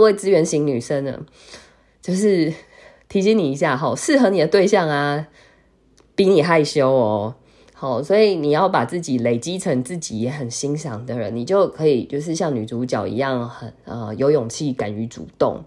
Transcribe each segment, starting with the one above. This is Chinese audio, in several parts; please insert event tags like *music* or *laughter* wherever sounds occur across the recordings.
位资源型女生呢，就是提醒你一下哈，适合你的对象啊，比你害羞哦。好，所以你要把自己累积成自己也很欣赏的人，你就可以就是像女主角一样，很呃有勇气，敢于主动。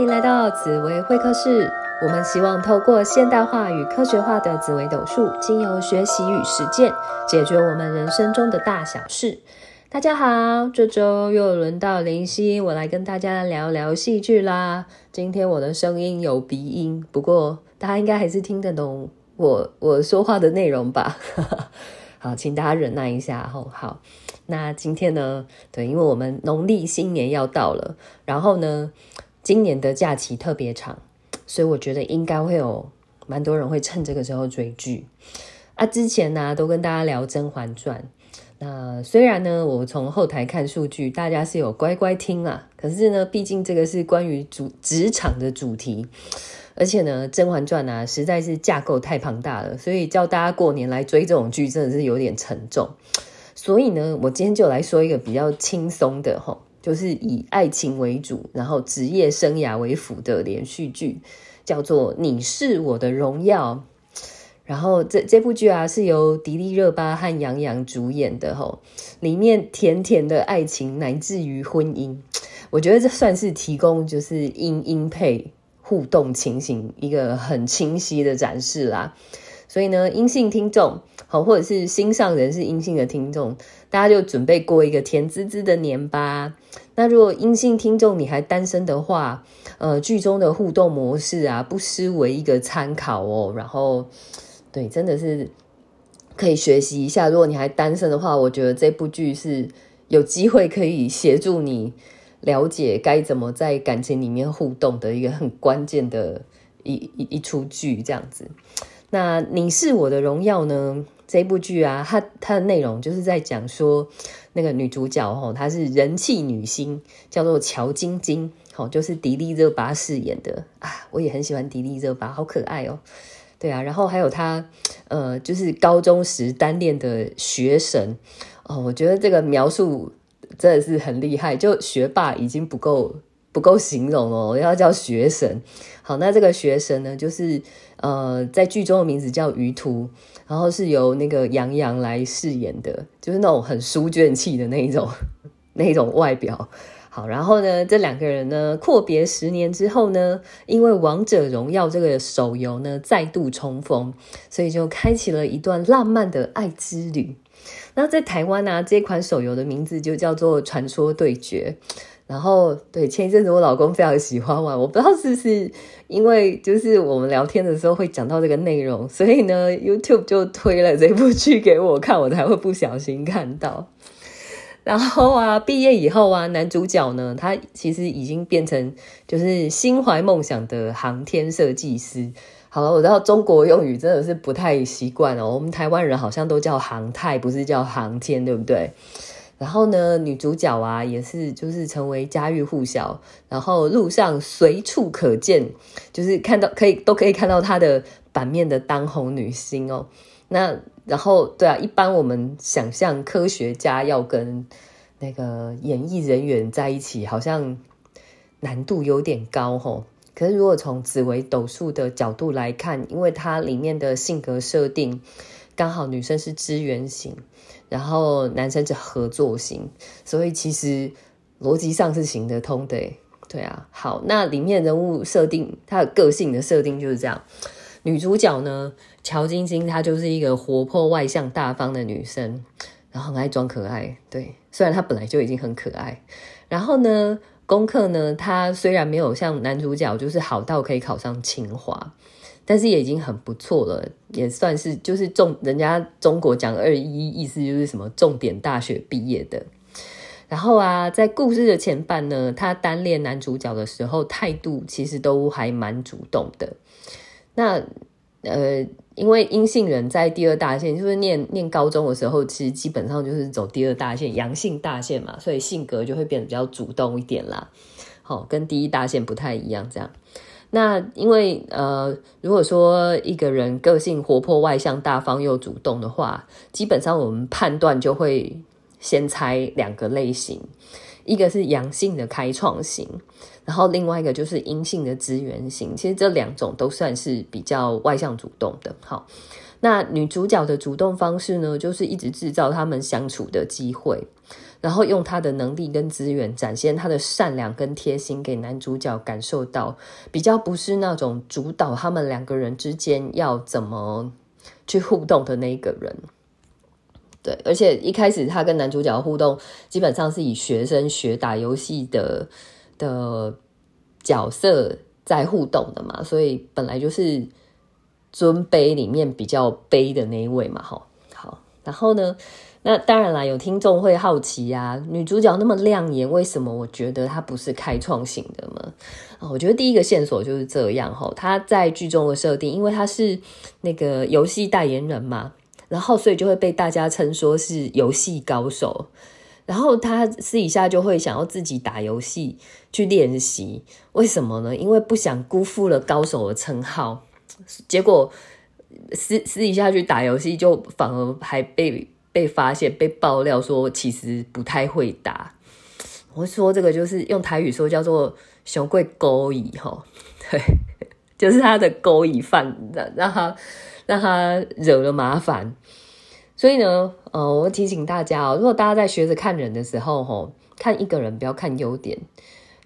欢迎来到紫薇会客室。我们希望透过现代化与科学化的紫微斗数，经由学习与实践，解决我们人生中的大小事。大家好，这周又轮到林夕，我来跟大家聊聊戏剧啦。今天我的声音有鼻音，不过大家应该还是听得懂我我说话的内容吧？*laughs* 好，请大家忍耐一下吼。好，那今天呢？对，因为我们农历新年要到了，然后呢，今年的假期特别长。所以我觉得应该会有蛮多人会趁这个时候追剧啊。之前呢都跟大家聊《甄嬛传》，那虽然呢我从后台看数据，大家是有乖乖听啊，可是呢毕竟这个是关于主职场的主题，而且呢《甄嬛传》啊实在是架构太庞大了，所以叫大家过年来追这种剧真的是有点沉重。所以呢我今天就来说一个比较轻松的哈。就是以爱情为主，然后职业生涯为辅的连续剧，叫做《你是我的荣耀》。然后这这部剧啊，是由迪丽热巴和杨洋主演的吼，里面甜甜的爱情乃至于婚姻，我觉得这算是提供就是音音配互动情形一个很清晰的展示啦。所以呢，阴性听众好，或者是心上人是阴性的听众。大家就准备过一个甜滋滋的年吧。那如果阴性听众你还单身的话，呃，剧中的互动模式啊，不失为一个参考哦。然后，对，真的是可以学习一下。如果你还单身的话，我觉得这部剧是有机会可以协助你了解该怎么在感情里面互动的一个很关键的一一一出剧，这样子。那你是我的荣耀呢？这部剧啊，它它的内容就是在讲说，那个女主角哦，她是人气女星，叫做乔晶晶，好，就是迪丽热巴饰演的啊。我也很喜欢迪丽热巴，好可爱哦。对啊，然后还有她，呃，就是高中时单恋的学神哦。我觉得这个描述真的是很厉害，就学霸已经不够不够形容哦，要叫学神。好，那这个学神呢，就是呃，在剧中的名字叫于途。然后是由那个杨洋来饰演的，就是那种很书卷气的那一种 *laughs* 那一种外表。好，然后呢，这两个人呢，阔别十年之后呢，因为《王者荣耀》这个手游呢再度重逢，所以就开启了一段浪漫的爱之旅。那在台湾呢，这款手游的名字就叫做《传说对决》。然后，对前一阵子我老公非常喜欢玩，我不知道是不是因为就是我们聊天的时候会讲到这个内容，所以呢，YouTube 就推了这部剧给我看，我才会不小心看到。然后啊，毕业以后啊，男主角呢，他其实已经变成就是心怀梦想的航天设计师。好了，我知道中国用语真的是不太习惯哦，我们台湾人好像都叫航太，不是叫航天，对不对？然后呢，女主角啊也是就是成为家喻户晓，然后路上随处可见，就是看到可以都可以看到她的版面的当红女星哦。那然后对啊，一般我们想象科学家要跟那个演艺人员在一起，好像难度有点高吼。可是如果从紫微斗数的角度来看，因为它里面的性格设定刚好女生是支援型。然后男生是合作型，所以其实逻辑上是行得通的，对啊。好，那里面人物设定，他的个性的设定就是这样。女主角呢，乔晶晶，她就是一个活泼外向大方的女生，然后很爱装可爱。对，虽然她本来就已经很可爱。然后呢，功课呢，她虽然没有像男主角就是好到可以考上清华。但是也已经很不错了，也算是就是重人家中国讲二一，意思就是什么重点大学毕业的。然后啊，在故事的前半呢，他单恋男主角的时候，态度其实都还蛮主动的。那呃，因为阴性人在第二大线，就是念念高中的时候，其实基本上就是走第二大线，阳性大线嘛，所以性格就会变得比较主动一点啦。好，跟第一大线不太一样。这样，那因为呃，如果说一个人个性活泼、外向、大方又主动的话，基本上我们判断就会先猜两个类型，一个是阳性的开创型，然后另外一个就是阴性的资源型。其实这两种都算是比较外向主动的。好。那女主角的主动方式呢，就是一直制造他们相处的机会，然后用他的能力跟资源展现他的善良跟贴心，给男主角感受到比较不是那种主导他们两个人之间要怎么去互动的那一个人。对，而且一开始他跟男主角互动，基本上是以学生学打游戏的的角色在互动的嘛，所以本来就是。尊卑里面比较卑的那一位嘛，哈，好，然后呢，那当然啦，有听众会好奇呀，女主角那么亮眼，为什么我觉得她不是开创型的呢？啊，我觉得第一个线索就是这样，哈，她在剧中的设定，因为她是那个游戏代言人嘛，然后所以就会被大家称说是游戏高手，然后她私底下就会想要自己打游戏去练习，为什么呢？因为不想辜负了高手的称号。结果私私底下去打游戏，就反而还被被发现、被爆料说其实不太会打。我说这个就是用台语说叫做“熊贵勾引”哈，*laughs* 对，就是他的勾引犯，让让他让他惹了麻烦。所以呢，呃，我提醒大家哦，如果大家在学着看人的时候，哈，看一个人不要看优点。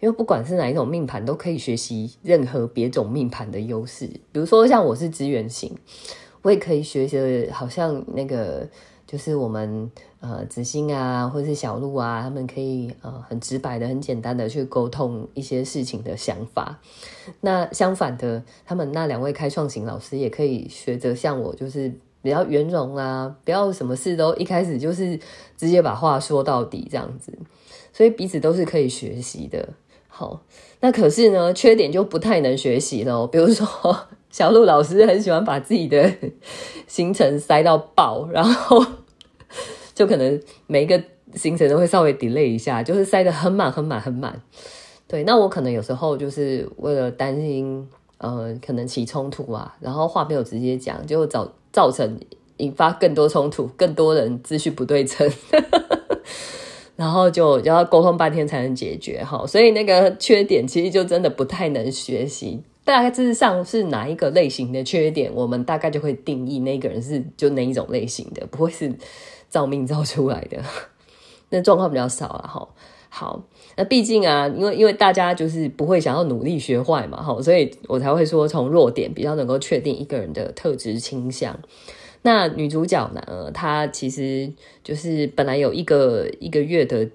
因为不管是哪一种命盘，都可以学习任何别种命盘的优势。比如说，像我是资源型，我也可以学习，好像那个就是我们呃子欣啊，或者是小鹿啊，他们可以呃很直白的、很简单的去沟通一些事情的想法。那相反的，他们那两位开创型老师也可以学着像我，就是比较圆融啊，不要什么事都一开始就是直接把话说到底这样子。所以彼此都是可以学习的。好，那可是呢，缺点就不太能学习了。比如说，小鹿老师很喜欢把自己的 *laughs* 行程塞到爆，然后 *laughs* 就可能每一个行程都会稍微 delay 一下，就是塞得很满、很满、很满。对，那我可能有时候就是为了担心，呃，可能起冲突啊，然后话没有直接讲，就造造成引发更多冲突，更多人秩序不对称。*laughs* 然后就就要沟通半天才能解决哈，所以那个缺点其实就真的不太能学习。大概致上是哪一个类型的缺点，我们大概就会定义那个人是就那一种类型的，不会是造命造出来的。*laughs* 那状况比较少了哈。好，那毕竟啊，因为因为大家就是不会想要努力学坏嘛哈，所以我才会说从弱点比较能够确定一个人的特质倾向。那女主角呢？她其实就是本来有一个一个月的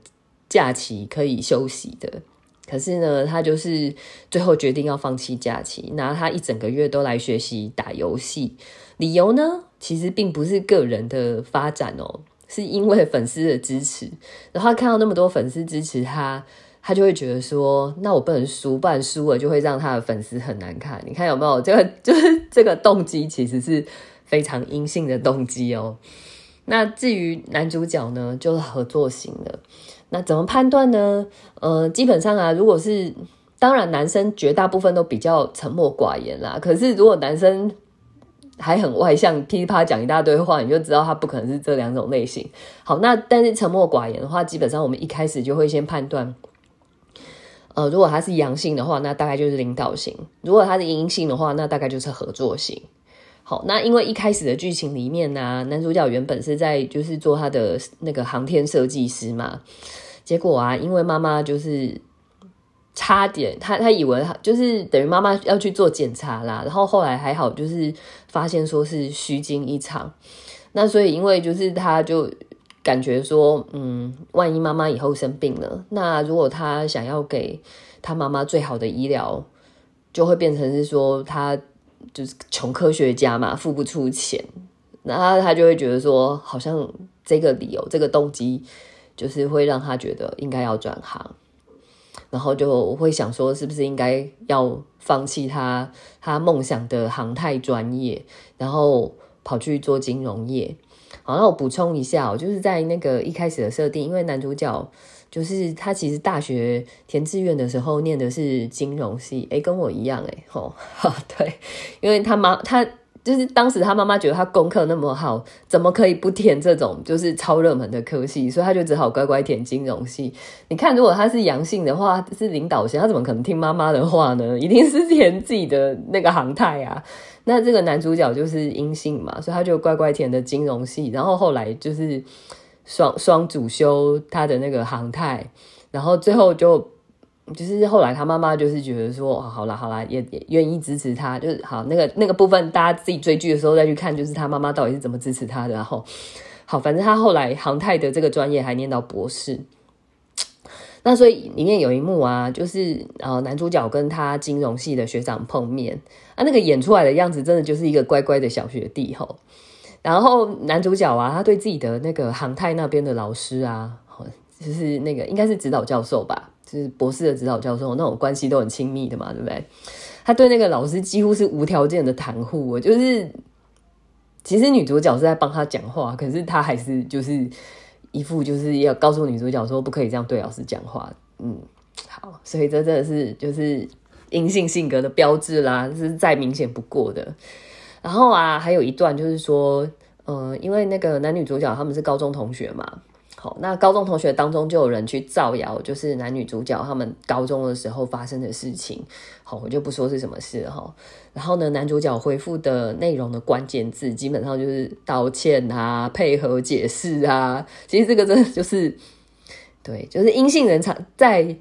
假期可以休息的，可是呢，他就是最后决定要放弃假期，拿他一整个月都来学习打游戏。理由呢，其实并不是个人的发展哦，是因为粉丝的支持。然后看到那么多粉丝支持他，他就会觉得说，那我不能输，不然输了就会让他的粉丝很难看。你看有没有？这个 *laughs* 就是这个动机，其实是。非常阴性的动机哦。那至于男主角呢，就是合作型的。那怎么判断呢？呃，基本上啊，如果是当然，男生绝大部分都比较沉默寡言啦。可是如果男生还很外向，噼里啪啦讲一大堆话，你就知道他不可能是这两种类型。好，那但是沉默寡言的话，基本上我们一开始就会先判断，呃，如果他是阳性的话，那大概就是领导型；如果他是阴性的话，那大概就是合作型。好，那因为一开始的剧情里面呢，男主角原本是在就是做他的那个航天设计师嘛，结果啊，因为妈妈就是差点，他他以为就是等于妈妈要去做检查啦，然后后来还好，就是发现说是虚惊一场，那所以因为就是他就感觉说，嗯，万一妈妈以后生病了，那如果他想要给他妈妈最好的医疗，就会变成是说他。就是穷科学家嘛，付不出钱，那他就会觉得说，好像这个理由、这个动机，就是会让他觉得应该要转行，然后就会想说，是不是应该要放弃他他梦想的航太专业，然后跑去做金融业。好，那我补充一下，就是在那个一开始的设定，因为男主角就是他其实大学填志愿的时候念的是金融系，诶，跟我一样，诶，吼，*laughs* 对，因为他妈他。就是当时他妈妈觉得他功课那么好，怎么可以不填这种就是超热门的科系？所以他就只好乖乖填金融系。你看，如果他是阳性的话，是领导型，他怎么可能听妈妈的话呢？*laughs* 一定是填自己的那个航太啊。那这个男主角就是阴性嘛，所以他就乖乖填的金融系。然后后来就是双双主修他的那个航太，然后最后就。就是后来他妈妈就是觉得说，好了好了，也也愿意支持他，就是好那个那个部分，大家自己追剧的时候再去看，就是他妈妈到底是怎么支持他的。然后好，反正他后来航太的这个专业还念到博士。那所以里面有一幕啊，就是呃男主角跟他金融系的学长碰面啊，那个演出来的样子真的就是一个乖乖的小学弟吼。然后男主角啊，他对自己的那个航太那边的老师啊，就是那个应该是指导教授吧。就是博士的指导教授，那种关系都很亲密的嘛，对不对？他对那个老师几乎是无条件的袒护。就是其实女主角是在帮他讲话，可是他还是就是一副就是要告诉女主角说不可以这样对老师讲话。嗯，好，所以这真的是就是阴性性格的标志啦，是再明显不过的。然后啊，还有一段就是说，呃，因为那个男女主角他们是高中同学嘛。好，那高中同学当中就有人去造谣，就是男女主角他们高中的时候发生的事情。好，我就不说是什么事哈。然后呢，男主角回复的内容的关键字基本上就是道歉啊、配合解释啊。其实这个真的就是，对，就是阴性人常在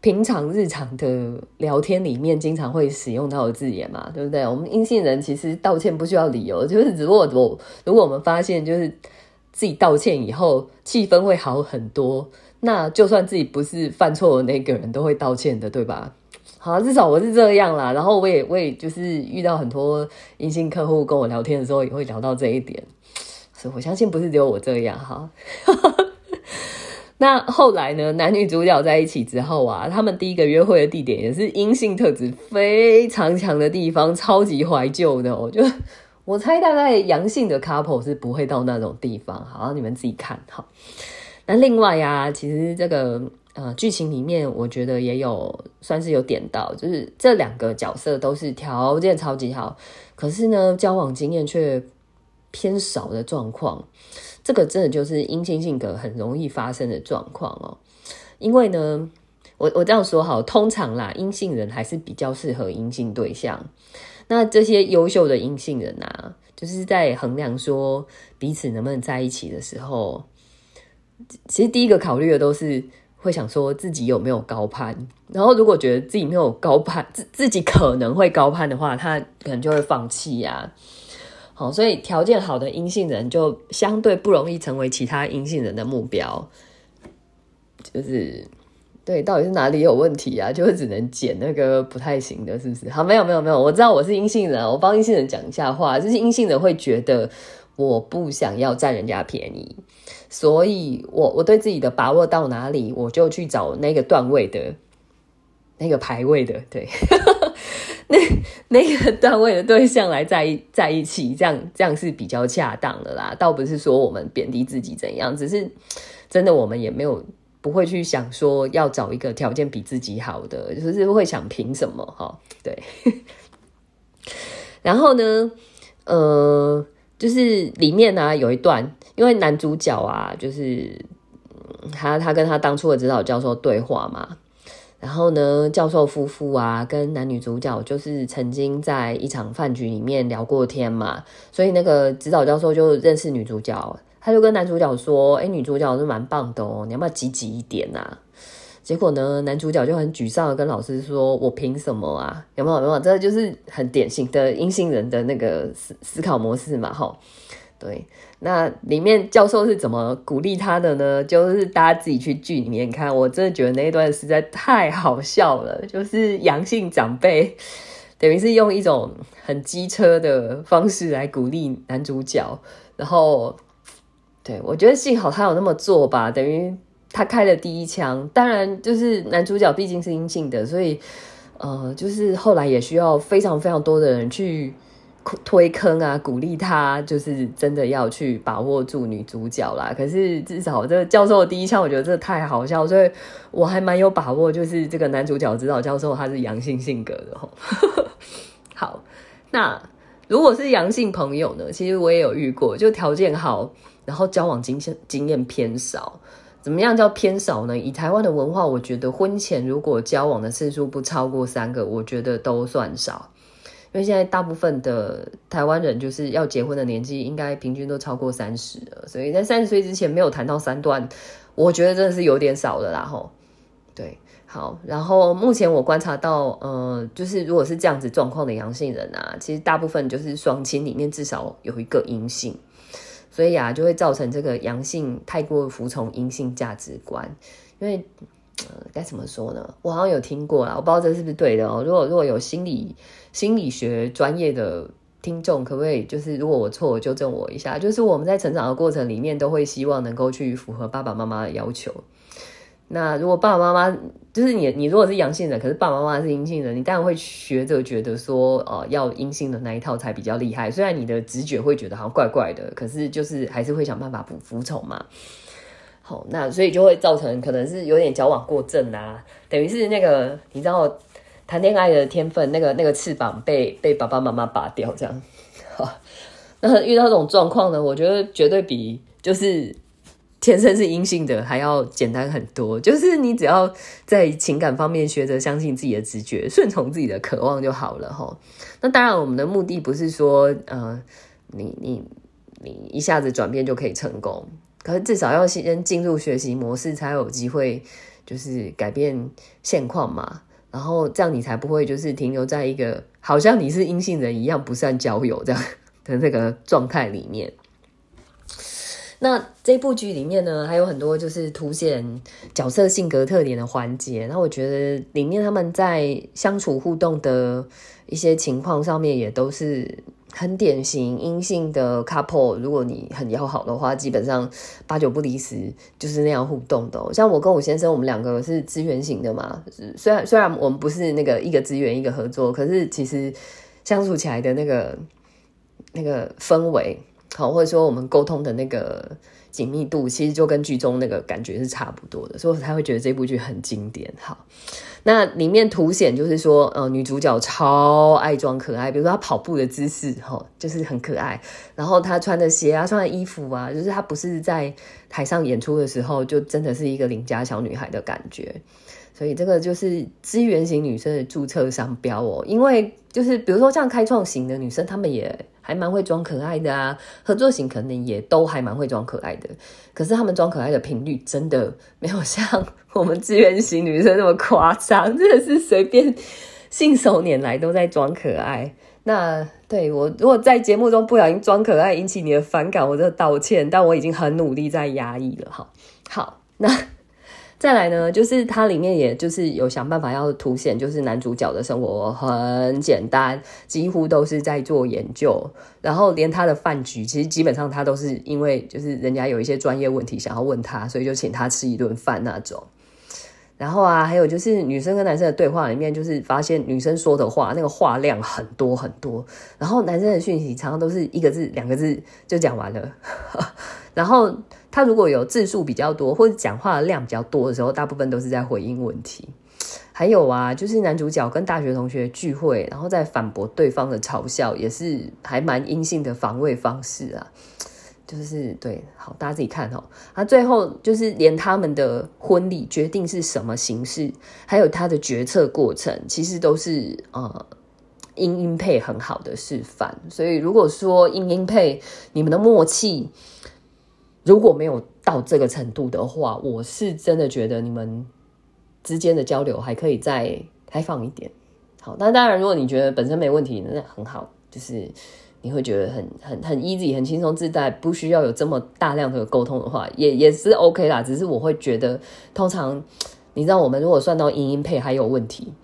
平常日常的聊天里面经常会使用到的字眼嘛，对不对？我们阴性人其实道歉不需要理由，就是只不过我如果我们发现就是。自己道歉以后，气氛会好很多。那就算自己不是犯错的那个人，都会道歉的，对吧？*laughs* 好，至少我是这样啦。然后我也，我也就是遇到很多阴性客户跟我聊天的时候，也会聊到这一点。所以我相信不是只有我这样哈。那后来呢？男女主角在一起之后啊，他们第一个约会的地点也是阴性特质非常强的地方，超级怀旧的。我就。我猜大概阳性的 couple 是不会到那种地方，好，你们自己看好。那另外呀，其实这个呃剧情里面，我觉得也有算是有点到，就是这两个角色都是条件超级好，可是呢交往经验却偏少的状况。这个真的就是阴性性格很容易发生的状况哦。因为呢，我我这样说好，通常啦，阴性人还是比较适合阴性对象。那这些优秀的阴性人啊，就是在衡量说彼此能不能在一起的时候，其实第一个考虑的都是会想说自己有没有高攀，然后如果觉得自己没有高攀，自自己可能会高攀的话，他可能就会放弃呀。好，所以条件好的阴性人就相对不容易成为其他阴性人的目标，就是。对，到底是哪里有问题啊？就是只能捡那个不太行的，是不是？好，没有没有没有，我知道我是阴性人，我帮阴性人讲一下话，就是阴性人会觉得我不想要占人家便宜，所以我我对自己的把握到哪里，我就去找那个段位的，那个排位的，对，*laughs* 那 *laughs* 那个段位的对象来在 *laughs* 在一起，这样这样是比较恰当的啦。倒不是说我们贬低自己怎样，只是 *tsk* 真的我们也没有。不会去想说要找一个条件比自己好的，就是会想凭什么哈？对。*laughs* 然后呢，呃，就是里面呢有一段，因为男主角啊，就是他他跟他当初的指导教授对话嘛。然后呢，教授夫妇啊跟男女主角就是曾经在一场饭局里面聊过天嘛，所以那个指导教授就认识女主角。他就跟男主角说：“哎，女主角是蛮棒的哦，你要不要积极一点呐？”结果呢，男主角就很沮丧的跟老师说：“我凭什么啊？有没有？有没有？这就是很典型的阴性人的那个思思考模式嘛！哈，对。那里面教授是怎么鼓励他的呢？就是大家自己去剧里面看，我真的觉得那一段实在太好笑了。就是阳性长辈等于是用一种很机车的方式来鼓励男主角，然后。对，我觉得幸好他有那么做吧，等于他开了第一枪。当然，就是男主角毕竟是阴性的，所以呃，就是后来也需要非常非常多的人去推坑啊，鼓励他，就是真的要去把握住女主角啦。可是至少这个教授的第一枪，我觉得这太好笑，所以我还蛮有把握，就是这个男主角指导教授他是阳性性格的吼。*laughs* 好，那如果是阳性朋友呢？其实我也有遇过，就条件好，然后交往经验经验偏少。怎么样叫偏少呢？以台湾的文化，我觉得婚前如果交往的次数不超过三个，我觉得都算少。因为现在大部分的台湾人就是要结婚的年纪，应该平均都超过三十了，所以在三十岁之前没有谈到三段，我觉得真的是有点少了啦。吼，对，好，然后目前我观察到，呃，就是如果是这样子状况的阳性人啊，其实大部分就是双亲里面至少有一个阴性。所以啊，就会造成这个阳性太过服从阴性价值观。因为该怎么说呢？我好像有听过啦，我不知道这是不是对的哦。如果如果有心理心理学专业的听众，可不可以就是如果我错，纠正我一下？就是我们在成长的过程里面，都会希望能够去符合爸爸妈妈的要求。那如果爸爸妈妈就是你，你如果是阳性的，可是爸爸妈妈是阴性的，你当然会学着觉得说，呃，要阴性的那一套才比较厉害。虽然你的直觉会觉得好像怪怪的，可是就是还是会想办法服服从嘛。那所以就会造成可能是有点矫枉过正啊，等于是那个你知道谈恋爱的天分，那个那个翅膀被被爸爸妈妈拔掉这样。好，那遇到这种状况呢，我觉得绝对比就是。天生是阴性的，还要简单很多。就是你只要在情感方面学着相信自己的直觉，顺从自己的渴望就好了哈。那当然，我们的目的不是说，呃，你你你一下子转变就可以成功。可是至少要先进入学习模式，才有机会就是改变现况嘛。然后这样你才不会就是停留在一个好像你是阴性人一样不善交友这样 *laughs* 的那个状态里面。那这部剧里面呢，还有很多就是凸显角色性格特点的环节。那我觉得里面他们在相处互动的一些情况上面，也都是很典型阴性的 couple。如果你很要好的话，基本上八九不离十，就是那样互动的。像我跟我先生，我们两个是资源型的嘛。虽然虽然我们不是那个一个资源一个合作，可是其实相处起来的那个那个氛围。好，或者说我们沟通的那个紧密度，其实就跟剧中那个感觉是差不多的，所以我才会觉得这部剧很经典。好，那里面凸显就是说，呃，女主角超爱装可爱，比如说她跑步的姿势，哈，就是很可爱。然后她穿的鞋啊，穿的衣服啊，就是她不是在台上演出的时候，就真的是一个邻家小女孩的感觉。所以这个就是资源型女生的注册商标哦，因为就是比如说像开创型的女生，她们也还蛮会装可爱的啊，合作型可能也都还蛮会装可爱的，可是她们装可爱的频率真的没有像我们资源型女生那么夸张，真的是随便信手拈来都在装可爱。那对我如果在节目中不小心装可爱引起你的反感，我就道歉，但我已经很努力在压抑了哈。好，那。再来呢，就是它里面也就是有想办法要凸显，就是男主角的生活很简单，几乎都是在做研究，然后连他的饭局，其实基本上他都是因为就是人家有一些专业问题想要问他，所以就请他吃一顿饭那种。然后啊，还有就是女生跟男生的对话里面，就是发现女生说的话那个话量很多很多，然后男生的讯息常常都是一个字两个字就讲完了，然后。他如果有字数比较多，或者讲话的量比较多的时候，大部分都是在回应问题。还有啊，就是男主角跟大学同学聚会，然后再反驳对方的嘲笑，也是还蛮阴性的防卫方式啊。就是对，好，大家自己看哦。他最后就是连他们的婚礼决定是什么形式，还有他的决策过程，其实都是呃音音配很好的示范。所以如果说音音配，你们的默契。如果没有到这个程度的话，我是真的觉得你们之间的交流还可以再开放一点。好，那当然，如果你觉得本身没问题，那很好，就是你会觉得很很很 easy，很轻松自在，不需要有这么大量的沟通的话，也也是 OK 啦。只是我会觉得，通常你知道，我们如果算到音音配还有问题。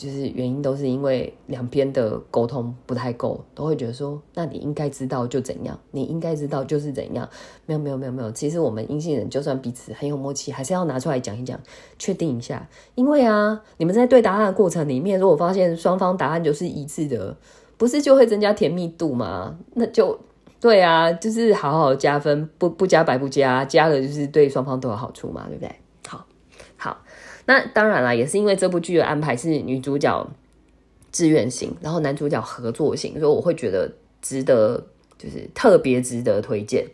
就是原因都是因为两边的沟通不太够，都会觉得说，那你应该知道就怎样，你应该知道就是怎样。没有没有没有没有，其实我们阴性人就算彼此很有默契，还是要拿出来讲一讲，确定一下。因为啊，你们在对答案的过程里面，如果发现双方答案就是一致的，不是就会增加甜蜜度吗？那就对啊，就是好好加分，不不加白不加，加了就是对双方都有好处嘛，对不对？那当然了，也是因为这部剧的安排是女主角志愿型，然后男主角合作型，所以我会觉得值得，就是特别值得推荐。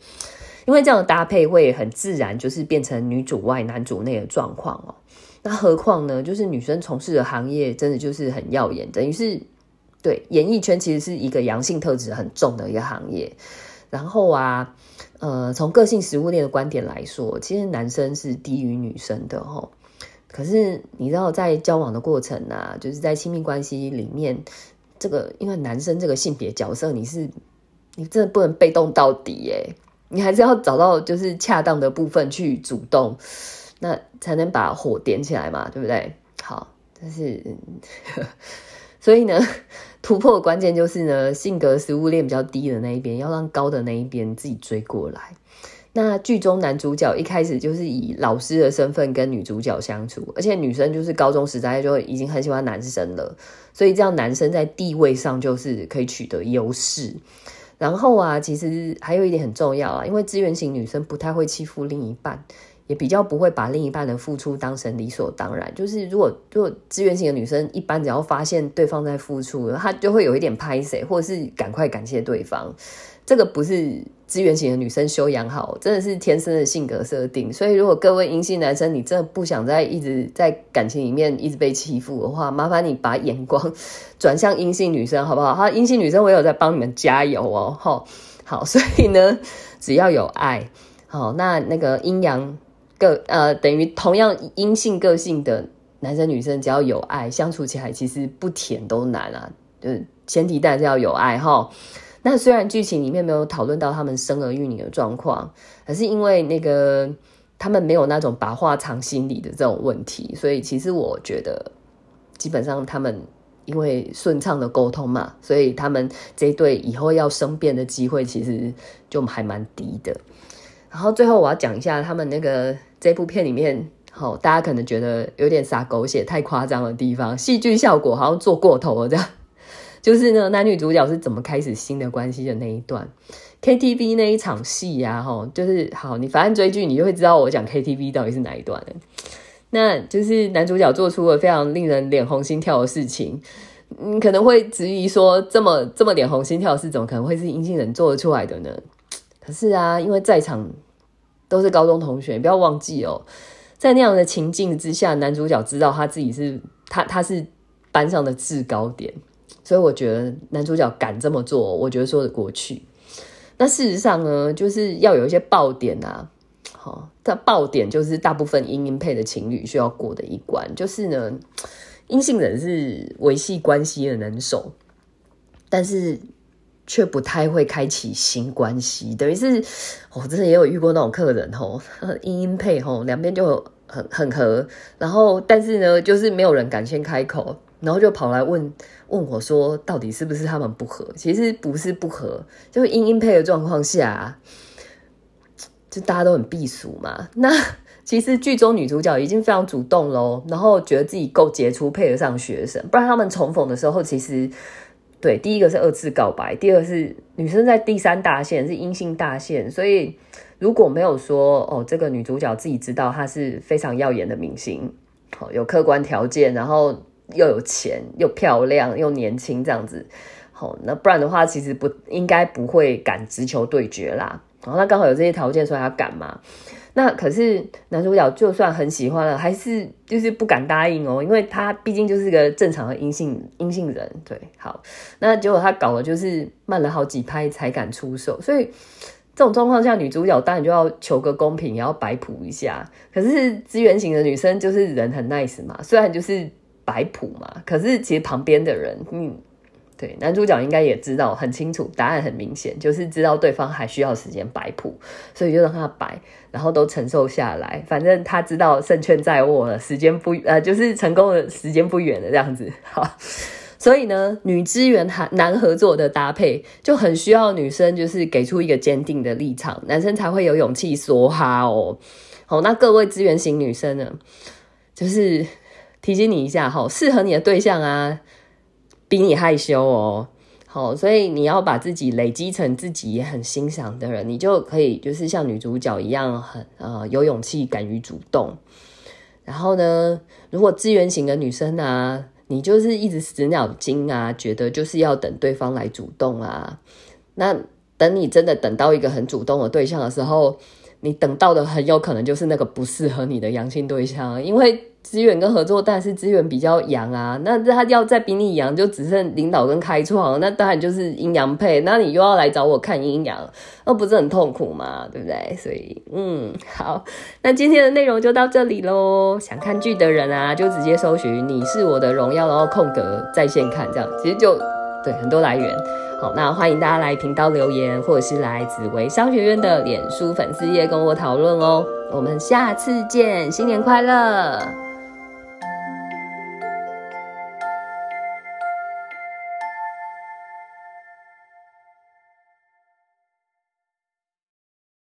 因为这样的搭配会很自然，就是变成女主外男主内的状况哦。那何况呢，就是女生从事的行业真的就是很耀眼，等于是对演艺圈其实是一个阳性特质很重的一个行业。然后啊，呃，从个性食物链的观点来说，其实男生是低于女生的吼。可是你知道，在交往的过程啊，就是在亲密关系里面，这个因为男生这个性别角色，你是你真的不能被动到底耶。你还是要找到就是恰当的部分去主动，那才能把火点起来嘛，对不对？好，但是 *laughs* 所以呢，突破的关键就是呢，性格食物链比较低的那一边，要让高的那一边自己追过来。那剧中男主角一开始就是以老师的身份跟女主角相处，而且女生就是高中时代就已经很喜欢男生了，所以这样男生在地位上就是可以取得优势。然后啊，其实还有一点很重要啊，因为资源型女生不太会欺负另一半，也比较不会把另一半的付出当成理所当然。就是如果如果资源型的女生，一般只要发现对方在付出，她就会有一点拍谁，或者是赶快感谢对方。这个不是资源型的女生修养好，真的是天生的性格设定。所以，如果各位阴性男生，你真的不想再一直在感情里面一直被欺负的话，麻烦你把眼光 *laughs* 转向阴性女生，好不好？好，阴性女生，我有在帮你们加油哦。好，好，所以呢，只要有爱，好，那那个阴阳个呃，等于同样阴性个性的男生女生，只要有爱，相处起来其实不甜都难啊。就前提，但是要有爱哈。那虽然剧情里面没有讨论到他们生儿育女的状况，可是因为那个他们没有那种把话藏心里的这种问题，所以其实我觉得基本上他们因为顺畅的沟通嘛，所以他们这一对以后要生变的机会其实就还蛮低的。然后最后我要讲一下他们那个这部片里面，好大家可能觉得有点撒狗血、太夸张的地方，戏剧效果好像做过头了这样。就是呢，男女主角是怎么开始新的关系的那一段，KTV 那一场戏呀，哈，就是好，你反正追剧，你就会知道我讲 KTV 到底是哪一段。那就是男主角做出了非常令人脸红心跳的事情，你可能会质疑说，这么这么脸红心跳的事，怎么可能会是阴性人做得出来的呢？可是啊，因为在场都是高中同学，不要忘记哦，在那样的情境之下，男主角知道他自己是他他是班上的制高点。所以我觉得男主角敢这么做，我觉得说得过去。那事实上呢，就是要有一些爆点啊。好，它爆点就是大部分阴阴配的情侣需要过的一关，就是呢，阴性人是维系关系的能手，但是却不太会开启新关系。等于是，我真的也有遇过那种客人吼，*laughs* 阴阴配吼，两边就很很合，然后但是呢，就是没有人敢先开口。然后就跑来问问我说：“到底是不是他们不合？其实不是不合，就是因因配的状况下，就大家都很避暑嘛。那其实剧中女主角已经非常主动喽，然后觉得自己够杰出，配得上学生。不然他们重逢的时候，其实对第一个是二次告白，第二是女生在第三大线是阴性大线，所以如果没有说哦，这个女主角自己知道她是非常耀眼的明星，好有客观条件，然后。又有钱又漂亮又年轻这样子，好，那不然的话，其实不应该不会敢直球对决啦。然后他刚好有这些条件，所以她敢嘛。那可是男主角就算很喜欢了，还是就是不敢答应哦，因为他毕竟就是个正常的阴性阴性人。对，好，那结果他搞的就是慢了好几拍才敢出手，所以这种状况下，女主角当然就要求个公平，也要摆谱一下。可是资源型的女生就是人很 nice 嘛，虽然就是。摆谱嘛，可是其实旁边的人，嗯，对，男主角应该也知道很清楚，答案很明显，就是知道对方还需要时间摆谱，所以就让他摆，然后都承受下来，反正他知道胜券在握了，时间不呃，就是成功的时间不远了这样子，好，所以呢，女资源男合作的搭配就很需要女生就是给出一个坚定的立场，男生才会有勇气说哈哦，好，那各位资源型女生呢，就是。提醒你一下哈，适合你的对象啊，比你害羞哦。好，所以你要把自己累积成自己也很欣赏的人，你就可以就是像女主角一样，很呃有勇气，敢于主动。然后呢，如果资源型的女生啊，你就是一直死脑筋啊，觉得就是要等对方来主动啊，那等你真的等到一个很主动的对象的时候，你等到的很有可能就是那个不适合你的阳性对象，因为。资源跟合作，但是资源比较阳啊，那他要再比你阳，就只剩领导跟开创，那当然就是阴阳配。那你又要来找我看阴阳，那不是很痛苦吗？对不对？所以，嗯，好，那今天的内容就到这里喽。想看剧的人啊，就直接搜寻《你是我的荣耀》，然后空格在线看，这样其实就对很多来源。好，那欢迎大家来频道留言，或者是来紫薇商学院的脸书粉丝页跟我讨论哦。我们下次见，新年快乐！